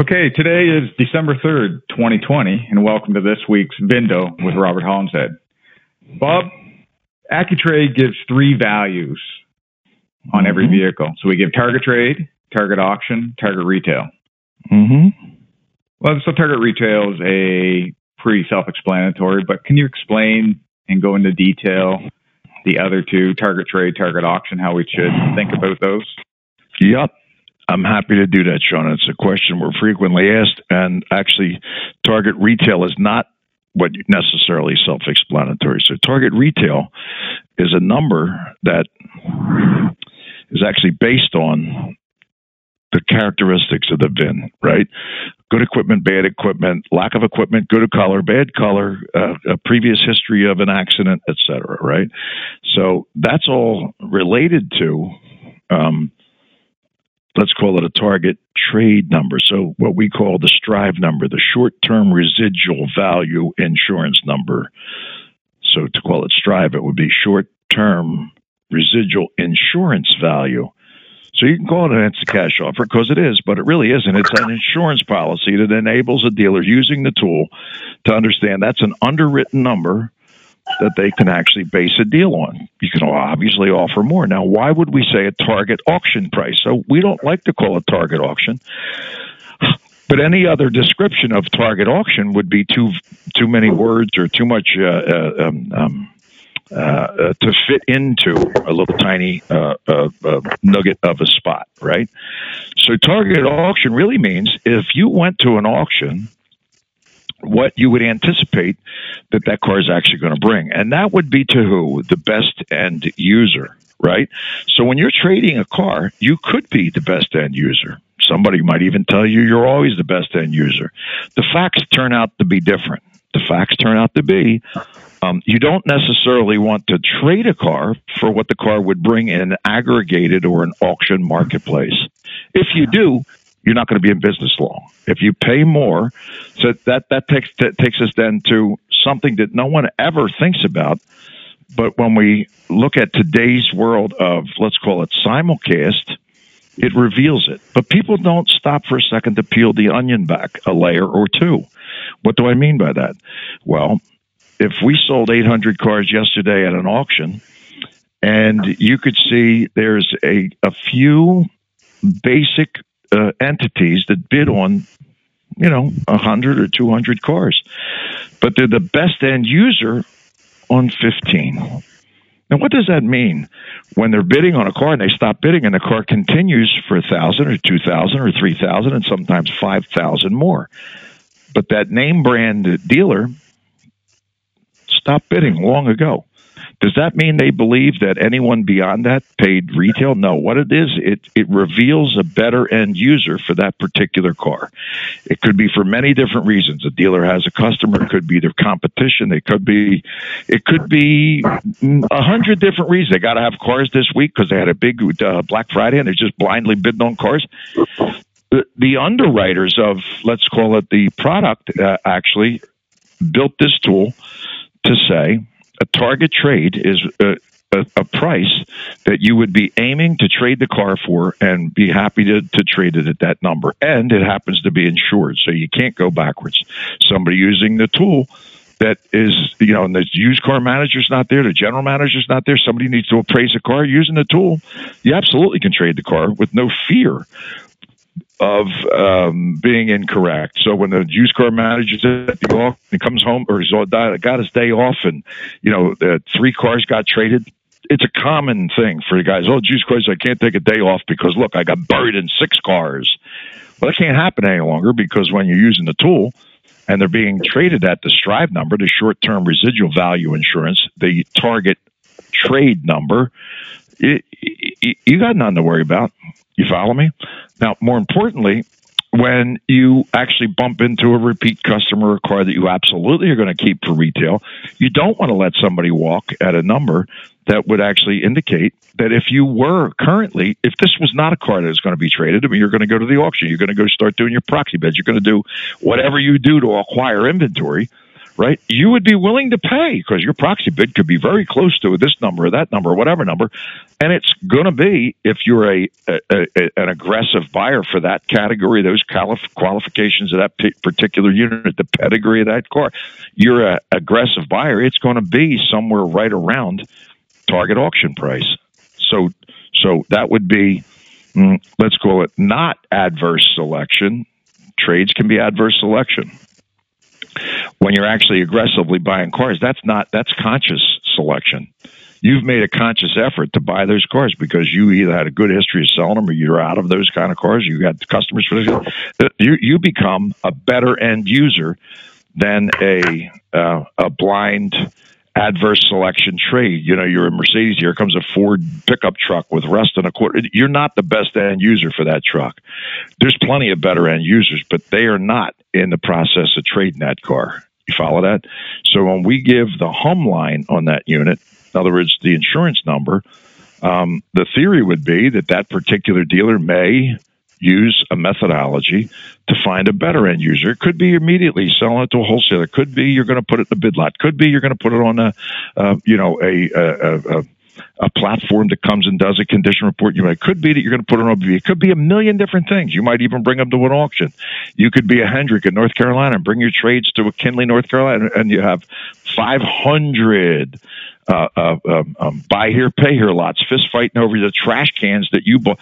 Okay, today is December 3rd, 2020, and welcome to this week's Vindo with Robert Hollinshead. Bob, AccuTrade gives three values on every Mhm. vehicle. So we give target trade, target auction, target retail. Mm-hmm. Well, so target retail is a pretty self-explanatory, but can you explain and go into detail the other two, target trade, target auction, how we should think about those? Yep. I'm happy to do that, Sean. It's a question we're frequently asked, and actually, target retail is not what necessarily self-explanatory. So, target retail is a number that is actually based on the characteristics of the VIN, right? Good equipment, bad equipment, lack of equipment, good color, bad color, uh, a previous history of an accident, etc. Right? So that's all related to. Um, let's call it a target trade number. So, what we call the STRIV number, the short term residual value insurance number. So, to call it STRIV, it would be short term residual insurance value. So, you can call it an instant cash offer because it is, but it really isn't. It's an insurance policy that enables a dealer using the tool to understand that's an underwritten number that they can actually base a deal on. You can obviously offer more. Now, why would we say a target auction price? So we don't like to call it target auction. But any other description of target auction would be too too many words or too much uh, uh, um, um, uh, uh, to fit into a little tiny uh, uh, nugget of a spot, right? So target auction really means if you went to an auction what you would anticipate that that car is actually going to bring. And that would be to who? The best end user, right? So when you're trading a car, you could be the best end user. Somebody might even tell you you're always the best end user. The facts turn out to be different. The facts turn out to be um, you don't necessarily want to trade a car for what the car would bring in an aggregated or an auction marketplace. If you do, you're not going to be in business long. If you pay more, so that that takes that takes us then to something that no one ever thinks about. But when we look at today's world of let's call it simulcast, it reveals it. But people don't stop for a second to peel the onion back a layer or two. What do I mean by that? Well, if we sold 800 cars yesterday at an auction, and you could see there's a, a few basic uh, entities that bid on, you know, 100 or 200 cars, but they're the best end user on 15. Now, what does that mean when they're bidding on a car and they stop bidding and the car continues for a thousand or two thousand or three thousand and sometimes five thousand more? But that name brand dealer stopped bidding long ago. Does that mean they believe that anyone beyond that paid retail? No. What it is, it, it reveals a better end user for that particular car. It could be for many different reasons. A dealer has a customer. It could be their competition. It could be, it could be a hundred different reasons. They got to have cars this week because they had a big uh, Black Friday and they're just blindly bidding on cars. The, underwriters of, let's call it the product, uh, actually built this tool to say a target trade is a, a, a, price that you would be aiming to trade the car for and be happy to, to trade it at that number. And it happens to be insured, so you can't go backwards. Somebody using the tool that is, you know, and the used car manager's not there, the general manager's not there, somebody needs to appraise a car using the tool, you absolutely can trade the car with no fear of um, being incorrect. So when the used car auction, he comes home or he's got his day off, and you know the three cars got traded. It's a common thing for the guys. Oh, used cars, I can't take a day off because look, I got buried in six cars. Well, that can't happen any longer because when you're using the tool and they're being traded at the STRIV number, the short-term residual value insurance, the target trade number, it, you got nothing to worry about. You follow me? Now, more importantly, when you actually bump into a repeat customer, a car that you absolutely are going to keep for retail, you don't want to let somebody walk at a number that would actually indicate that if you were currently, if this was not a car that is going to be traded, I mean, you're going to go to the auction, you're going to go start doing your proxy bids, you're going to do whatever you do to acquire inventory, right? You would be willing to pay because your proxy bid could be very close to this number or that number or whatever number, and it's going to be if you're a, a, a, an aggressive buyer for that category, those qualifications of that particular unit, the pedigree of that car, you're an aggressive buyer. It's going to be somewhere right around target auction price. So, so that would be, mm, let's call it not adverse selection. Trades can be adverse selection when you're actually aggressively buying cars, that's not that's conscious selection. You've made a conscious effort to buy those cars because you either had a good history of selling them or you're out of those kind of cars. You got customers for. You you become a better end user than a uh, a blind adverse selection trade. You know, you're a Mercedes, here comes a Ford pickup truck with rust and a quarter. You're not the best end user for that truck. There's plenty of better end users, but they are not in the process of trading that car. You follow that? So when we give the hum line on that unit, in other words, the insurance number, um, the theory would be that that particular dealer may use a methodology to find a better end user. It could be immediately selling it to a wholesaler. It could be you're going to put it in a bid lot. Could be you're going to put it on a, uh, you know, a, a, a a platform that comes and does a condition report. You might could be that you're going to put it on OBV. It could be a million different things. You might even bring them to an auction. You could be a Hendrick in North Carolina and bring your trades to a Kinley, North Carolina, and you have 500 uh, uh, um, um, buy here, pay here lots, fist fighting over the trash cans that you bought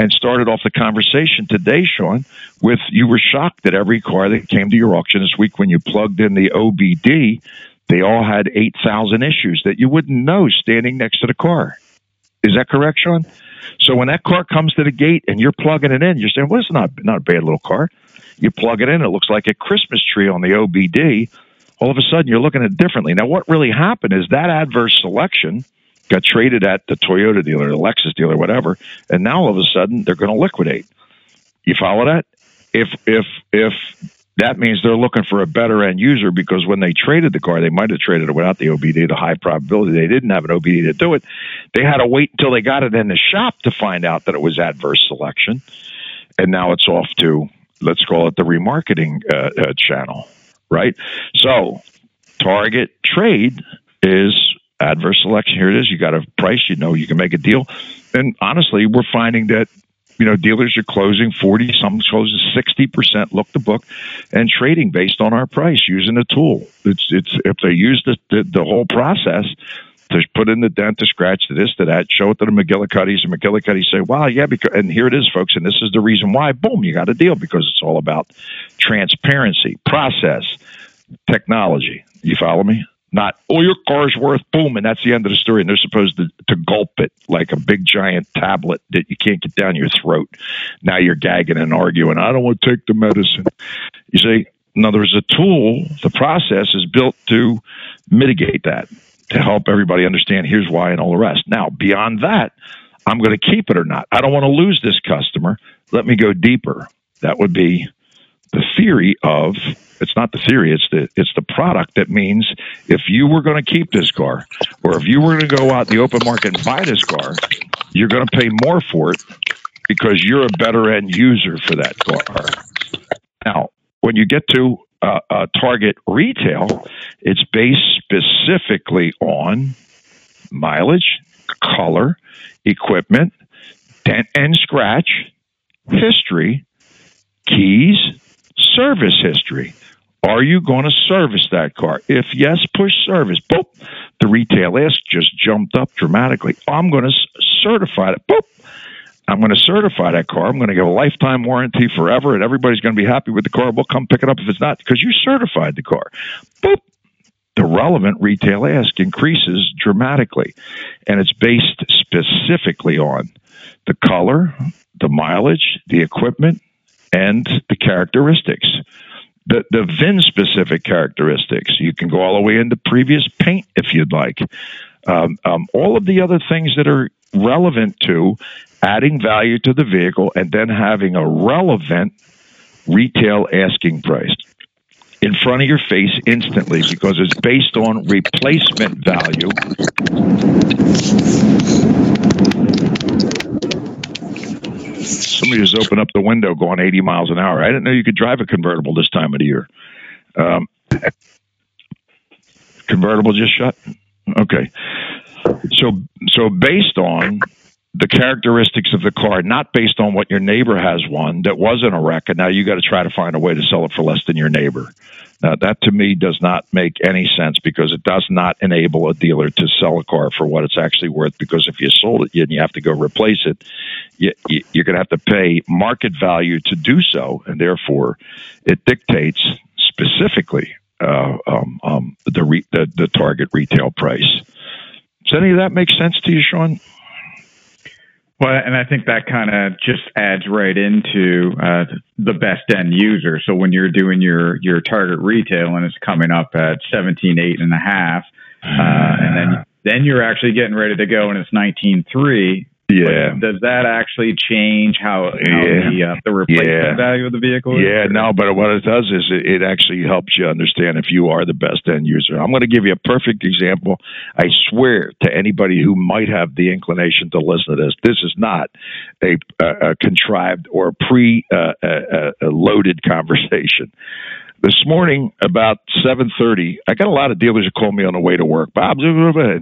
and started off the conversation today, Sean, with you were shocked that every car that came to your auction this week when you plugged in the OBD, they all had 8,000 issues that you wouldn't know standing next to the car. Is that correct, Sean? So when that car comes to the gate and you're plugging it in, you're saying, well, it's not, not a bad little car. You plug it in, it looks like a Christmas tree on the OBD. All of a sudden, you're looking at it differently. Now, what really happened is that adverse selection – got traded at the Toyota dealer, the Lexus dealer, whatever, and now all of a sudden they're going to liquidate. You follow that? If if if that means they're looking for a better end user because when they traded the car, they might have traded it without the OBD. The high probability they didn't have an OBD to do it. They had to wait until they got it in the shop to find out that it was adverse selection, and now it's off to let's call it the remarketing uh, uh, channel, right? So, target trade is adverse selection. Here it is. You got a price. You know you can make a deal. And honestly, we're finding that you know dealers are closing 40 some closes 60% look the book and trading based on our price using a tool it's it's if they use the the, the whole process to put in the dent to scratch to this to that show it to the mcgillicuddies and mcgillicuddies say wow yeah because and here it is folks and this is the reason why boom you got a deal because it's all about transparency process technology you follow me not oh your car's worth boom and that's the end of the story and they're supposed to, to gulp it like a big giant tablet that you can't get down your throat. Now you're gagging and arguing i don't want to take the medicine. You see in other words a tool the process is built to mitigate that to help everybody understand here's why and all the rest. Now beyond that i'm going to keep it or not. I don't want to lose this customer. Let me go deeper. That would be the theory of it's not the theory it's the it's the product that means if you were going to keep this car or if you were going to go out the open market and buy this car you're going to pay more for it because you're a better end user for that car now when you get to uh, uh, target retail it's based specifically on mileage color equipment dent and scratch history keys service history. Are you going to service that car? If yes, push service. Boop. The retail ask just jumped up dramatically. I'm going to certify it. Boop. I'm going to certify that car. I'm going to give a lifetime warranty forever, and everybody's going to be happy with the car. We'll come pick it up if it's not because you certified the car. Boop. The relevant retail ask increases dramatically, and it's based specifically on the color, the mileage, the equipment, and the characteristics. The, the VIN specific characteristics. You can go all the way into previous paint if you'd like. Um, um, all of the other things that are relevant to adding value to the vehicle and then having a relevant retail asking price in front of your face instantly because it's based on replacement value somebody just opened up the window going 80 miles an hour. I didn't know you could drive a convertible this time of the year. Um, convertible just shut? Okay. So so based on the characteristics of the car, not based on what your neighbor has one that wasn't a wreck, and now you got to try to find a way to sell it for less than your neighbor. Now, that to me does not make any sense because it does not enable a dealer to sell a car for what it's actually worth. Because if you sold it and you have to go replace it, you, you're going to have to pay market value to do so, and therefore it dictates specifically uh, um, um, the, re- the the target retail price. Does any of that make sense to you, Sean? Well, and I think that kind of just adds right into uh, the best end user. So when you're doing your your target retail and it's coming up at seventeen eight and a half, uh, and then then you're actually getting ready to go and it's nineteen three. Yeah. Does that actually change how, how yeah. the, uh, the replacement yeah. value of the vehicle is? Yeah, no, but what it does is it, it actually helps you understand if you are the best end user. I'm going to give you a perfect example. I swear to anybody who might have the inclination to listen to this, this is not a, a, a contrived or pre uh, a, a loaded conversation this morning about 7.30 i got a lot of dealers who call me on the way to work. Bob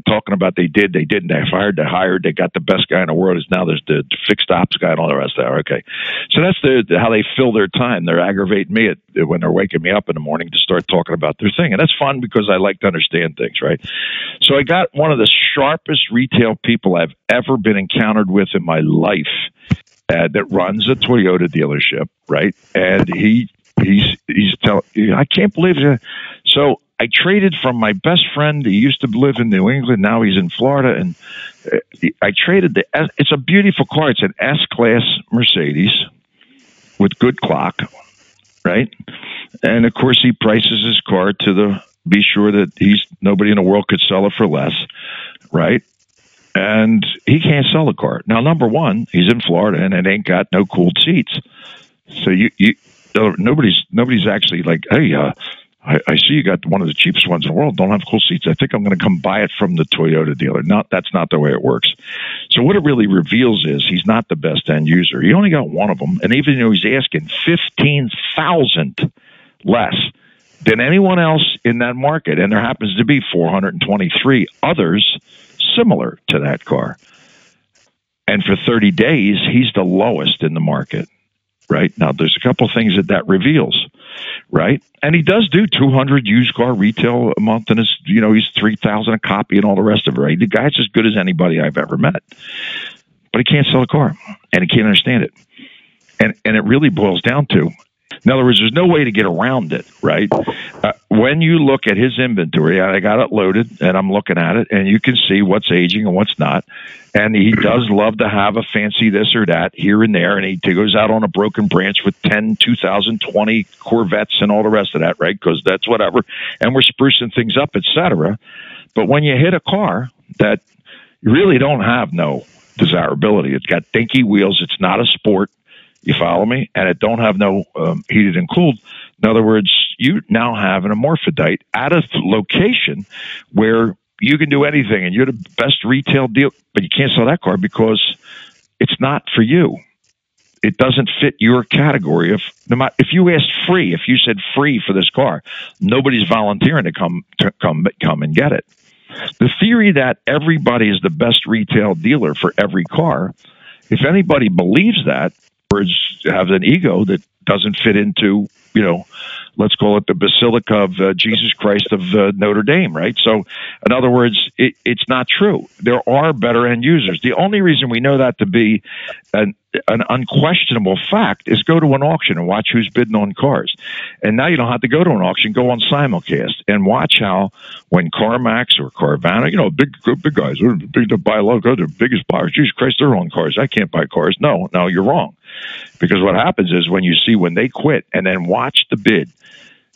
talking about they did they didn't. They fired they hired they got the best guy in the world is now there's the fixed ops guy and all the rest of that. Okay. So that's the, how they fill their time. They're aggravating me at, when they're waking me up in the morning to start talking about their thing. And that's fun because i like to understand things right? So i got one of the sharpest retail people i've ever been encountered with in my life uh, that runs a Toyota dealership, right? And he he's he's telling I can't believe it. So I traded from my best friend. He used to live in New England. Now he's in Florida, and uh, I traded the. It's a beautiful car. It's an S class Mercedes with good clock, right? And of course, he prices his car to the be sure that he's nobody in the world could sell it for less, right? And he can't sell the car now. Number one, he's in Florida and it ain't got no cooled seats. So you you nobody's nobody's actually like, hey, uh, I, I, see you got one of the cheapest ones in the world. Don't have cool seats. I think I'm going to come buy it from the Toyota dealer. Not that's not the way it works. So what it really reveals is he's not the best end user. He only got one of them, and even though he's asking fifteen thousand less than anyone else in that market, and there happens to be 423 others similar to that car. And for 30 days, he's the lowest in the market right? Now, there's a couple things that that reveals, right? And he does do 200 used car retail a month, and it's you know he's 3,000 a copy and all the rest of it. Right? The guy's as good as anybody I've ever met, but he can't sell a car, and he can't understand it. And and it really boils down to in other words, there's no way to get around it, right? Uh, when you look at his inventory, I got it loaded and I'm looking at it, and you can see what's aging and what's not. And he does love to have a fancy this or that here and there, and he goes out on a broken branch with 10 2020 Corvettes and all the rest of that, right? Because that's whatever. And we're sprucing things up, etc. But when you hit a car that you really don't have no desirability, it's got dinky wheels, it's not a sport you follow me? And it don't have no um, heated and cooled. In other words, you now have an amorphodite at a location where you can do anything and you're the best retail deal, but you can't sell that car because it's not for you. It doesn't fit your category. If if you asked free, if you said free for this car, nobody's volunteering to come to come come and get it. The theory that everybody is the best retail dealer for every car, if anybody believes that, words have an ego that doesn't fit into you know let's call it the basilica of uh, jesus christ of uh, notre dame right? So in other words it, it's not true. There are better end users. The only reason we know that to be an, an unquestionable fact is go to an auction and watch who's bidding on cars. And now you don't have to go to an auction go on simulcast and watch how when carmax or carvana you know big big guys big to buy lot of the biggest buyers. Jesus christ they're on cars. I can't buy cars. No no you're wrong because what happens is when you see when they quit and then watch the bid,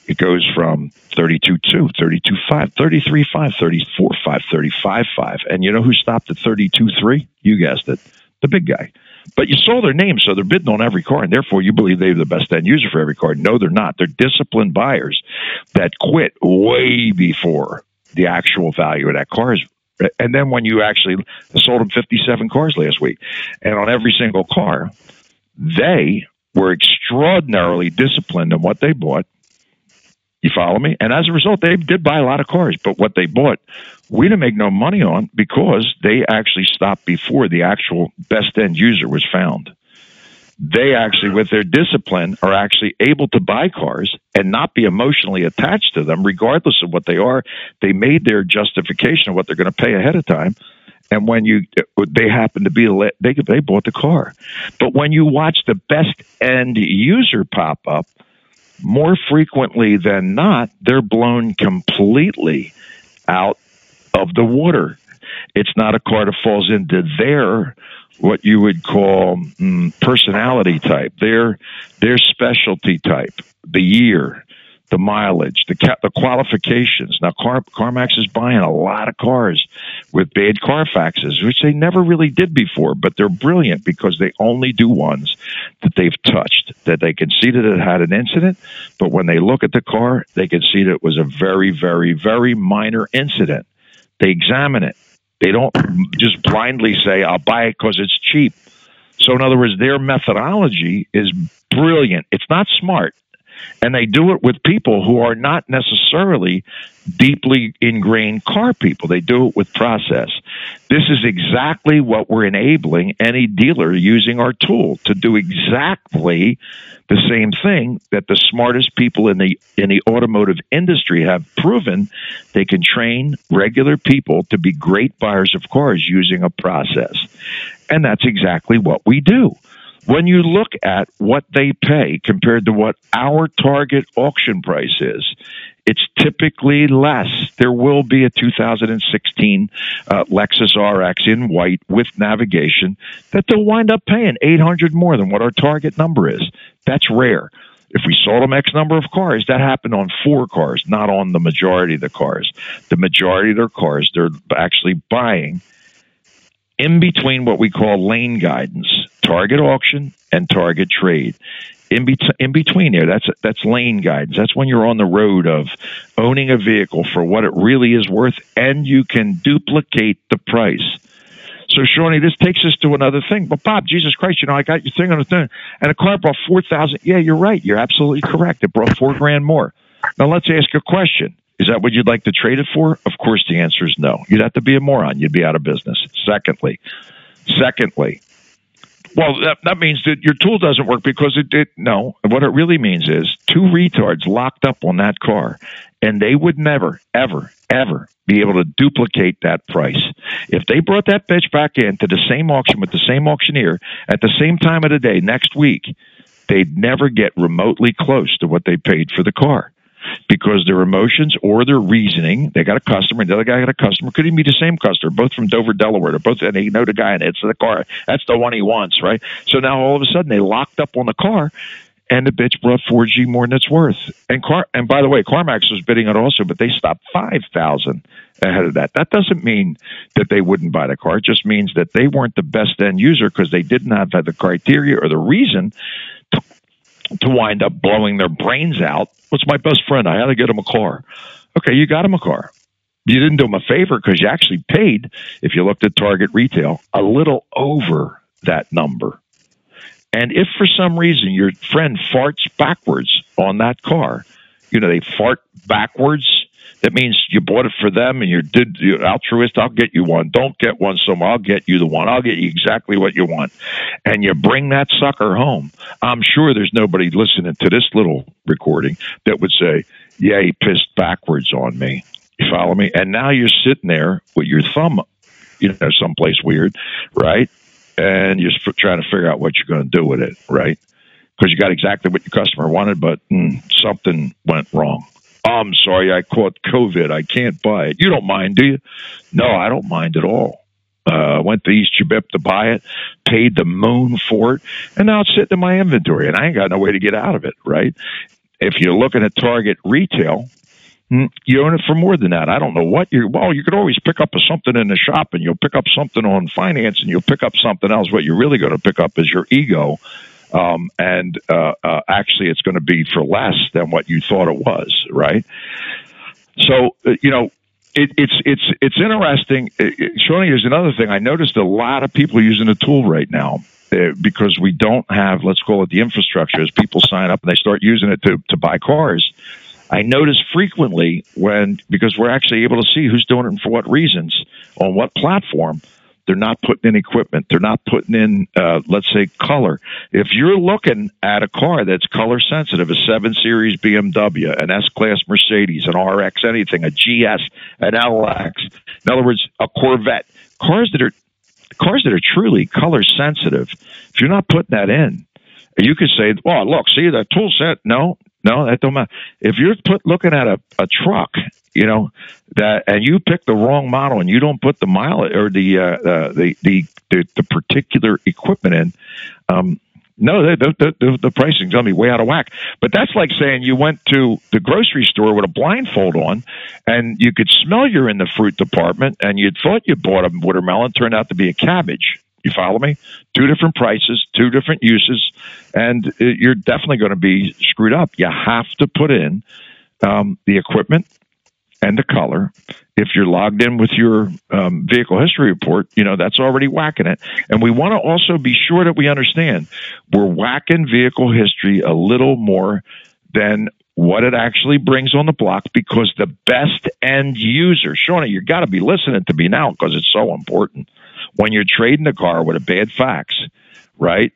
it goes from 32 2, 32 5, 33 5, 34 5, 35 5. And you know who stopped at 32 3? You guessed it, the big guy. But you saw their names, so they're bidding on every car, and therefore you believe they're the best end user for every car. No, they're not. They're disciplined buyers that quit way before the actual value of that car is and then when you actually sold them 57 cars last week, and on every single car, they were extraordinarily disciplined in what they bought. You follow me? And as a result, they did buy a lot of cars, but what they bought, we didn't make no money on because they actually stopped before the actual best end user was found. They actually, with their discipline, are actually able to buy cars and not be emotionally attached to them, regardless of what they are. They made their justification of what they're going to pay ahead of time and when you they happen to be they they bought the car. But when you watch the best end user pop up more frequently than not they're blown completely out of the water. It's not a car that falls into their what you would call mm, personality type their their specialty type the year the mileage, the ca- the qualifications. Now, Car- CarMax is buying a lot of cars with bad Carfaxes, which they never really did before, but they're brilliant because they only do ones that they've touched, that they can see that it had an incident, but when they look at the car, they can see that it was a very, very, very minor incident. They examine it. They don't just blindly say, I'll buy it because it's cheap. So, in other words, their methodology is brilliant. It's not smart and they do it with people who are not necessarily deeply ingrained car people. They do it with process. This is exactly what we're enabling any dealer using our tool to do exactly the same thing that the smartest people in the in the automotive industry have proven they can train regular people to be great buyers of cars using a process. And that's exactly what we do. When you look at what they pay compared to what our target auction price is, it's typically less. There will be a 2016 uh, Lexus RX in white with navigation that they'll wind up paying 800 more than what our target number is. That's rare. If we sold them X number of cars, that happened on four cars, not on the majority of the cars. The majority of their cars, they're actually buying in between what we call lane guidance, target auction and target trade. In, in between there, that's that's lane guidance. That's when you're on the road of owning a vehicle for what it really is worth, and you can duplicate the price. So, Shawnee, this takes us to another thing. But Bob, Jesus Christ, you know, I got your thing on the thing, and a car brought four thousand. Yeah, you're right. You're absolutely correct. It brought four grand more. Now let's ask a question. Is that what you'd like to trade it for? Of course, the answer is no. You'd have to be a moron. You'd be out of business. Secondly, secondly, well, that, that means that your tool doesn't work because it did. No, what it really means is two retards locked up on that car, and they would never, ever, ever be able to duplicate that price. If they brought that bitch back in to the same auction with the same auctioneer at the same time of the day next week, they'd never get remotely close to what they paid for the car because their emotions or their reasoning. They got a customer, and the other guy got a customer. Could even be the same customer, both from Dover, Delaware. Both, and they know the guy, and it's the car. That's the one he wants, right? So now all of a sudden they locked up on the car, and the bitch brought 4G more than it's worth. And car, and by the way, CarMax was bidding it also, but they stopped five thousand ahead of that. That doesn't mean that they wouldn't buy the car. It just means that they weren't the best end user because they didn't have the criteria or the reason to, to wind up blowing their brains out. What's my best friend? I had to get him a car. Okay, you got him a car. You didn't do him a favor because you actually paid, if you looked at Target retail, a little over that number. And if for some reason your friend farts backwards on that car, you know, they fart backwards that means you bought it for them and you're, did, you're altruist. I'll get you one. Don't get one somewhere. I'll get you the one. I'll get you exactly what you want. And you bring that sucker home. I'm sure there's nobody listening to this little recording that would say, yeah, he pissed backwards on me. You follow me? And now you're sitting there with your thumb, you know, someplace weird, right? And you're trying to figure out what you're going to do with it, right? Because you got exactly what your customer wanted, but mm, something went wrong. I'm sorry, I caught COVID. I can't buy it. You don't mind, do you? No, I don't mind at all. Uh, went to East Chebip to buy it, paid the moon for it, and now it's sitting in my inventory, and I ain't got no way to get out of it, right? If you're looking at Target retail, hmm, you own it for more than that. I don't know what you. Well, you could always pick up something in the shop, and you'll pick up something on finance, and you'll pick up something else. What you're really going to pick up is your ego um, and uh, uh, actually it's going to be for less than what you thought it was, right? So uh, you know. It, it's it's it's interesting. It, it, Shawnee, there's another thing. I noticed a lot of people using the tool right now uh, because we don't have, let's call it the infrastructure. As people sign up and they start using it to to buy cars, I notice frequently when because we're actually able to see who's doing it and for what reasons on what platform. They're not putting in equipment. They're not putting in, uh, let's say, color. If you're looking at a car that's color sensitive, a 7 Series BMW, an S Class Mercedes, an RX, anything, a GS, an LX, in other words, a Corvette, cars that are cars that are truly color sensitive, if you're not putting that in, you could say, "Well, look, see that tool set." No, no, that don't matter. If you're put looking at a, a truck, you know that, and you pick the wrong model and you don't put the mileage or the uh, uh, the, the the the particular equipment in, um, no, the, the, the, the pricing's going to be way out of whack. But that's like saying you went to the grocery store with a blindfold on and you could smell you're in the fruit department and you thought you bought a watermelon, turned out to be a cabbage. You follow me? Two different prices, two different uses, and you're definitely going to be screwed up. You have to put in um, the equipment and the color. If you're logged in with your um, vehicle history report, you know that's already whacking it. And we want to also be sure that we understand we're whacking vehicle history a little more than what it actually brings on the block because the best end user, Shawnee, you've got to be listening to me now because it's so important. When you're trading a car with a bad fax, right?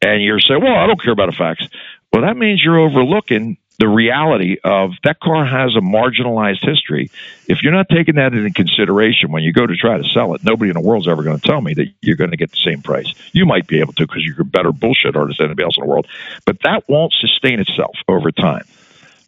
And you're saying, well, I don't care about a fax. Well, that means you're overlooking the reality of that car has a marginalized history. If you're not taking that into consideration when you go to try to sell it, nobody in the world's ever going to tell me that you're going to get the same price. You might be able to because you're a better bullshit artist than anybody else in the world, but that won't sustain itself over time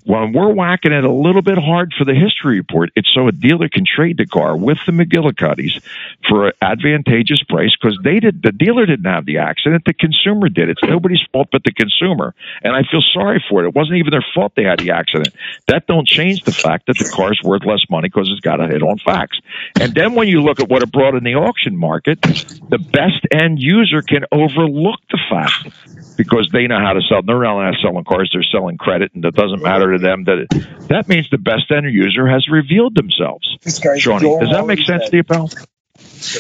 when we're whacking it a little bit hard for the history report, it's so a dealer can trade the car with the McGillicuddies for an advantageous price because they did the dealer didn't have the accident, the consumer did. It's nobody's fault but the consumer, and I feel sorry for it. It wasn't even their fault they had the accident. That don't change the fact that the car's worth less money because it's got a hit on fax. And then when you look at what it brought in the auction market, the best end user can overlook the fact because they know how to sell. They're not selling cars; they're selling credit, and it doesn't matter to them that it, that means the best end user has revealed themselves. Shawnee, Joe does that make sense said, to you, pal?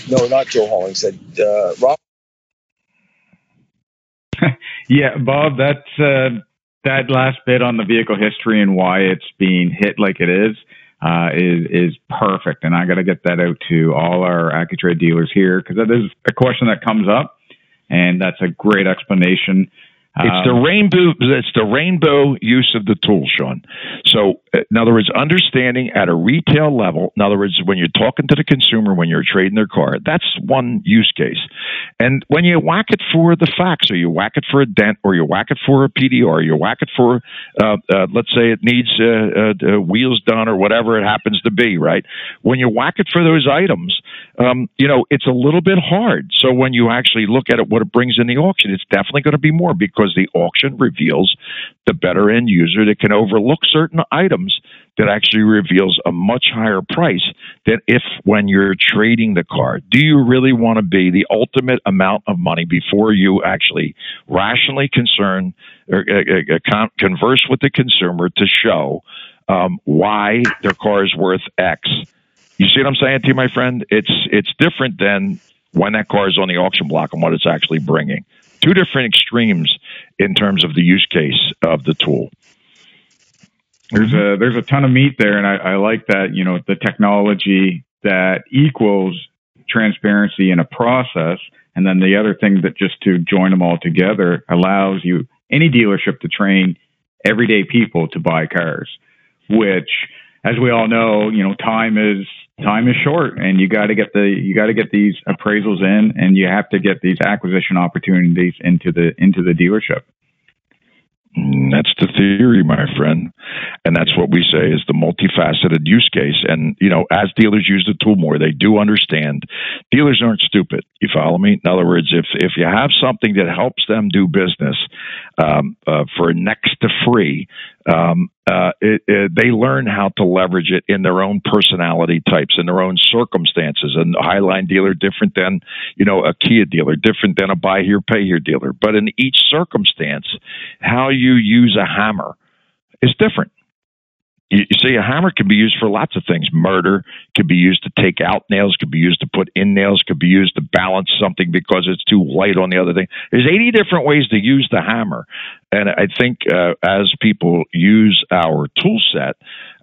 No, not Joe Holling said uh, Rob. yeah, Bob, that's uh, that last bit on the vehicle history and why it's being hit like it is. Uh, is is perfect, and I got to get that out to all our AccuTrade dealers here because that is a question that comes up, and that's a great explanation it's the um, rainbow. It's the rainbow use of the tool, Sean. So, uh, in other words, understanding at a retail level. In other words, when you're talking to the consumer, when you're trading their car, that's one use case. And when you whack it for the fax, or you whack it for a dent, or you whack it for a PDR, or you whack it for, uh, uh, let's say, it needs uh, uh, uh, wheels done, or whatever it happens to be. Right? When you whack it for those items, um, you know it's a little bit hard. So when you actually look at it, what it brings in the auction, it's definitely going to be more because the auction reveals the better end user that can overlook certain items that actually reveals a much higher price than if when you're trading the car. Do you really want to be the ultimate amount of money before you actually rationally concern or uh, uh, converse with the consumer to show um, why their car is worth X? You see what I'm saying to you, my friend? It's it's different than when that car is on the auction block and what it's actually bringing two different extremes in terms of the use case of the tool. There's a there's a ton of meat there, and I, I like that. You know, the technology that equals transparency in a process, and then the other thing that just to join them all together allows you any dealership to train everyday people to buy cars, which, as we all know, you know, time is time is short and you got to get the you got to get these appraisals in and you have to get these acquisition opportunities into the into the dealership Mm, that's the theory, my friend. And that's what we say is the multifaceted use case. And, you know, as dealers use the tool more, they do understand. Dealers aren't stupid. You follow me? In other words, if, if you have something that helps them do business um, uh, for next to free, um, uh, it, it, they learn how to leverage it in their own personality types, in their own circumstances. And a Highline dealer different than, you know, a Kia dealer, different than a buy here, pay here dealer. But in each circumstance, how you use a hammer is different. You, see, a hammer can be used for lots of things. Murder could be used to take out nails, could be used to put in nails, could be used to balance something because it's too light on the other thing. There's 80 different ways to use the hammer. And I think uh, as people use our tool set,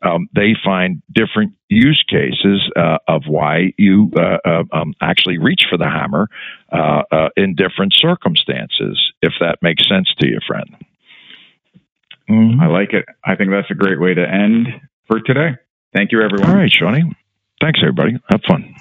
um, they find different use cases uh, of why you uh, uh um, actually reach for the hammer uh, uh, in different circumstances, if that makes sense to you, friend. Mm-hmm. I like it. I think that's a great way to end for today. Thank you, everyone. All right, Shawnee. Thanks, everybody. Have fun.